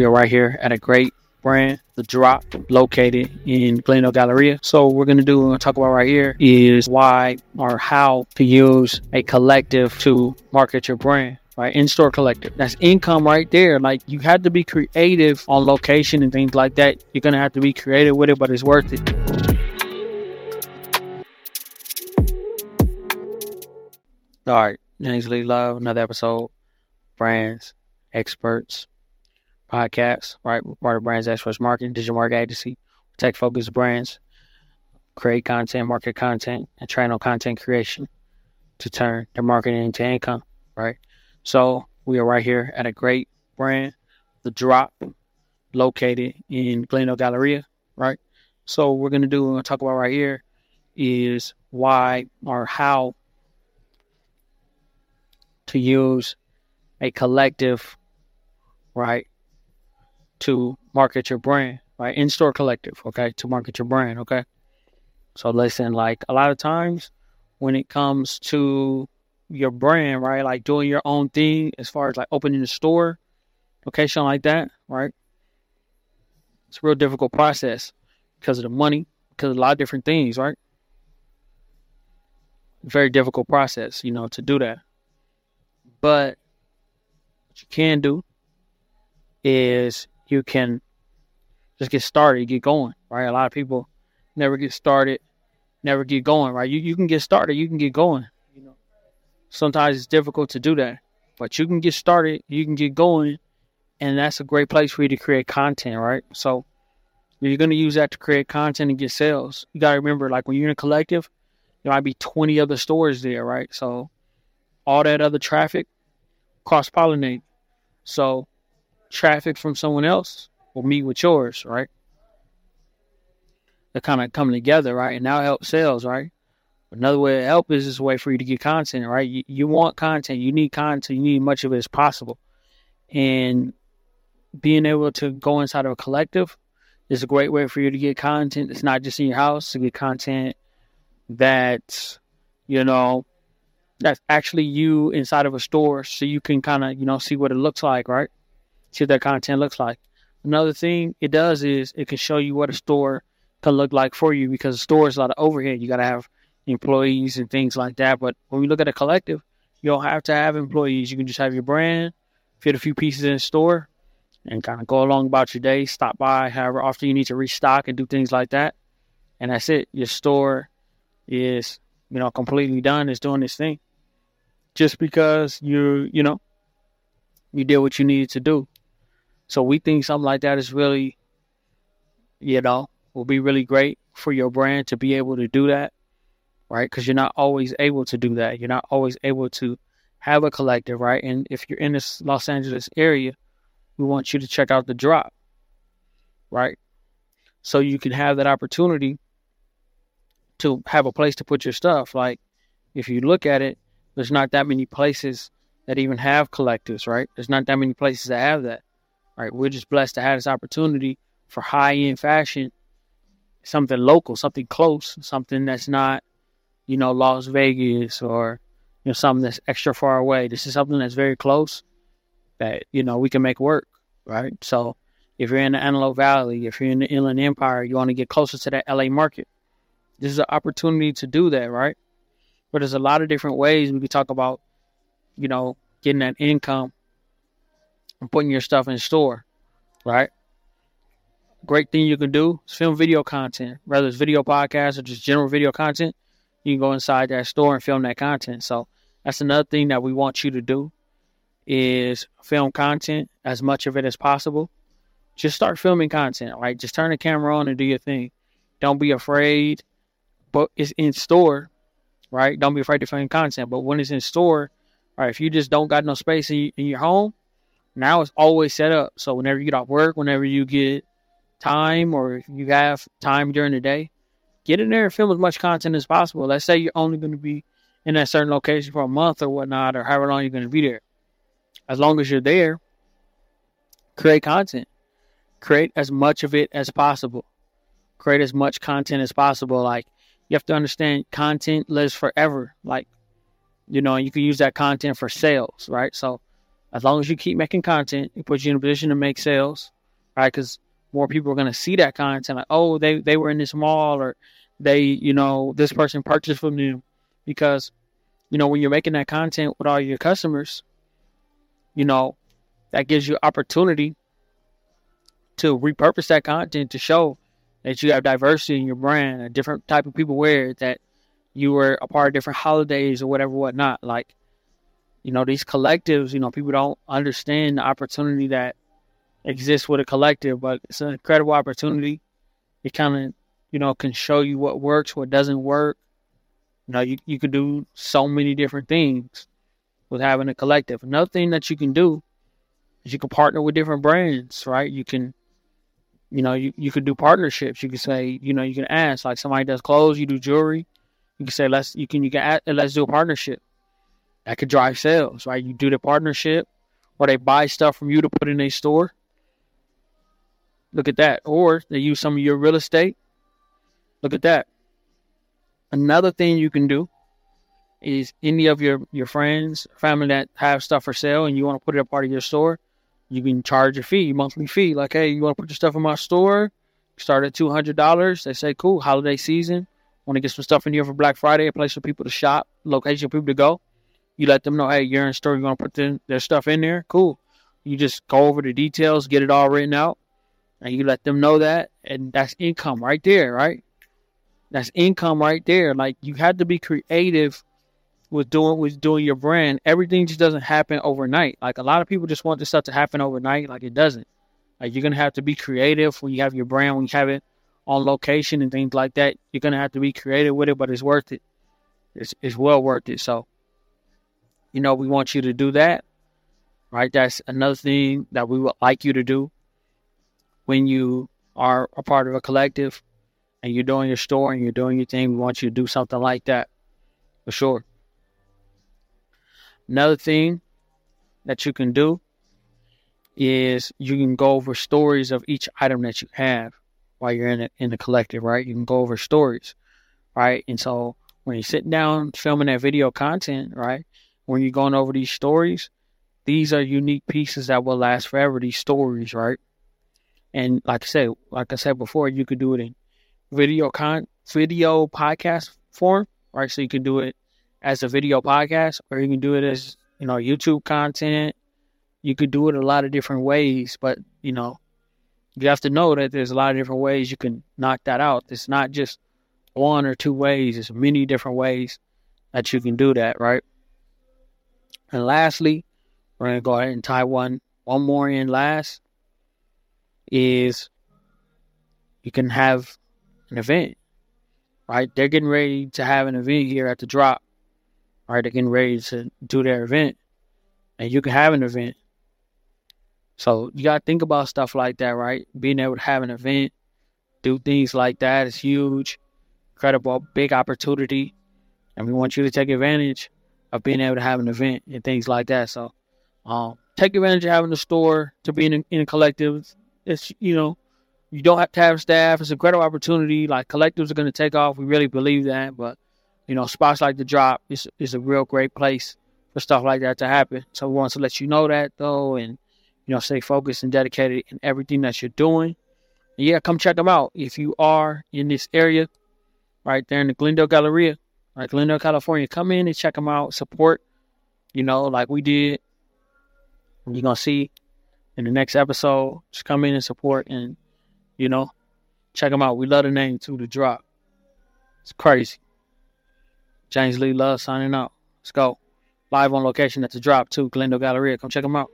We are right here at a great brand, The Drop, located in Glendale Galleria. So we're going to do, to talk about right here is why or how to use a collective to market your brand. Right, in-store collective. That's income right there. Like you have to be creative on location and things like that. You're gonna have to be creative with it, but it's worth it. All right, James Elite Love, another episode. Brands, experts, podcast, right? Of Brands Experts Marketing, Digital Marketing Agency, tech focused brands, create content, market content, and train on content creation to turn their marketing into income, right? So we are right here at a great brand, The Drop, located in Glendale Galleria, right? So we're gonna do, we're gonna talk about right here is why or how to use a collective, right, to market your brand, right? In store collective, okay, to market your brand, okay? So listen, like a lot of times when it comes to your brand, right, like doing your own thing as far as like opening a store, location like that, right? It's a real difficult process because of the money, because of a lot of different things, right? Very difficult process, you know, to do that. But what you can do is you can just get started, get going, right? A lot of people never get started, never get going, right? You you can get started, you can get going. You know, sometimes it's difficult to do that, but you can get started, you can get going, and that's a great place for you to create content, right? So you're gonna use that to create content and get sales. You gotta remember, like when you're in a collective, there might be 20 other stores there, right? So all that other traffic cross pollinate. So traffic from someone else will meet with yours, right? They kind of come together, right? And now help sales, right? Another way to help is this way for you to get content, right? You, you want content, you need content, you need much of it as possible. And being able to go inside of a collective is a great way for you to get content. It's not just in your house, to get content that, you know, that's actually you inside of a store so you can kind of, you know, see what it looks like, right? See what that content looks like. Another thing it does is it can show you what a store can look like for you because a store is a lot of overhead. You got to have employees and things like that. But when we look at a collective, you don't have to have employees. You can just have your brand, fit a few pieces in store, and kind of go along about your day. Stop by however often you need to restock and do things like that. And that's it. Your store is, you know, completely done. It's doing this thing. Just because you, you know, you did what you needed to do. So we think something like that is really, you know, will be really great for your brand to be able to do that, right? Because you're not always able to do that. You're not always able to have a collective, right? And if you're in this Los Angeles area, we want you to check out the drop, right? So you can have that opportunity to have a place to put your stuff. Like if you look at it, there's not that many places that even have collectives, right? There's not that many places that have that. Right? We're just blessed to have this opportunity for high end fashion, something local, something close, something that's not, you know, Las Vegas or you know something that's extra far away. This is something that's very close that you know we can make work, right? So if you're in the Antelope Valley, if you're in the Inland Empire, you want to get closer to that LA market. This is an opportunity to do that, right? But there's a lot of different ways we could talk about, you know, getting that income and putting your stuff in store, right? Great thing you can do is film video content, whether it's video podcast or just general video content. You can go inside that store and film that content. So that's another thing that we want you to do is film content as much of it as possible. Just start filming content, right? Just turn the camera on and do your thing. Don't be afraid, but it's in store, right? Don't be afraid to film content. But when it's in store, right, if you just don't got no space in your home, now it's always set up. So whenever you get off work, whenever you get time or you have time during the day, get in there and film as much content as possible. Let's say you're only going to be in that certain location for a month or whatnot, or however long you're going to be there. As long as you're there, create content. Create as much of it as possible. Create as much content as possible. Like you have to understand content lives forever. Like, you know, you can use that content for sales, right? So as long as you keep making content, it puts you in a position to make sales, right? Because more people are going to see that content, like, oh, they they were in this mall, or they, you know, this person purchased from them, because, you know, when you're making that content with all your customers, you know, that gives you opportunity to repurpose that content to show that you have diversity in your brand, a different type of people wear it, that you were a part of different holidays or whatever, whatnot. Like, you know, these collectives, you know, people don't understand the opportunity that exists with a collective, but it's an incredible opportunity. It kind of, you know, can show you what works, what doesn't work. You know, you, you could do so many different things with having a collective. Another thing that you can do is you can partner with different brands, right? You can, you know, you, you could do partnerships. You could say, you know, you can ask like somebody does clothes, you do jewelry. You can say let's you can you can add, let's do a partnership. That could drive sales, right? You do the partnership, or they buy stuff from you to put in a store. Look at that. Or they use some of your real estate. Look at that. Another thing you can do is any of your, your friends, family that have stuff for sale and you want to put it a part of your store, you can charge a fee, monthly fee. Like, hey, you want to put your stuff in my store? Start at two hundred dollars. They say, cool, holiday season. Want to get some stuff in here for Black Friday, a place for people to shop, location for people to go. You let them know, hey, you're in store, you want to put their, their stuff in there? Cool. You just go over the details, get it all written out, and you let them know that, and that's income right there, right? That's income right there. Like you had to be creative with doing with doing your brand. Everything just doesn't happen overnight. Like a lot of people just want this stuff to happen overnight. Like it doesn't. Like you're gonna have to be creative when you have your brand, when you have it on location and things like that. You're gonna have to be creative with it, but it's worth it. It's it's well worth it. So, you know, we want you to do that. Right? That's another thing that we would like you to do when you are a part of a collective and you're doing your store and you're doing your thing. We want you to do something like that. For sure. Another thing that you can do is you can go over stories of each item that you have while you're in a, in the collective, right? You can go over stories, right? And so when you're sitting down filming that video content, right? When you're going over these stories, these are unique pieces that will last forever. These stories, right? And like I said, like I said before, you could do it in video con video podcast form, right? So you can do it as a video podcast, or you can do it as you know YouTube content. You could do it a lot of different ways, but you know you have to know that there's a lot of different ways you can knock that out. It's not just one or two ways, it's many different ways that you can do that, right? And lastly, we're going to go ahead and tie one, one more in last is you can have an event, right? They're getting ready to have an event here at the drop, right? They're getting ready to do their event, and you can have an event so you gotta think about stuff like that, right? Being able to have an event, do things like that is huge, incredible, big opportunity, and we want you to take advantage of being able to have an event and things like that. So, um, take advantage of having a store to be in a, in a collective. It's you know, you don't have to have staff. It's a great opportunity. Like collectives are going to take off. We really believe that. But you know, spots like the drop is is a real great place for stuff like that to happen. So we want to let you know that though, and you know, stay focused and dedicated in everything that you're doing. And yeah, come check them out if you are in this area, right there in the Glendale Galleria, right, Glendale, California. Come in and check them out. Support, you know, like we did. You're gonna see in the next episode. Just come in and support, and you know, check them out. We love the name too. The drop. It's crazy. James Elite Love signing out. Let's go. Live on location at the drop too, Glendale Galleria. Come check them out.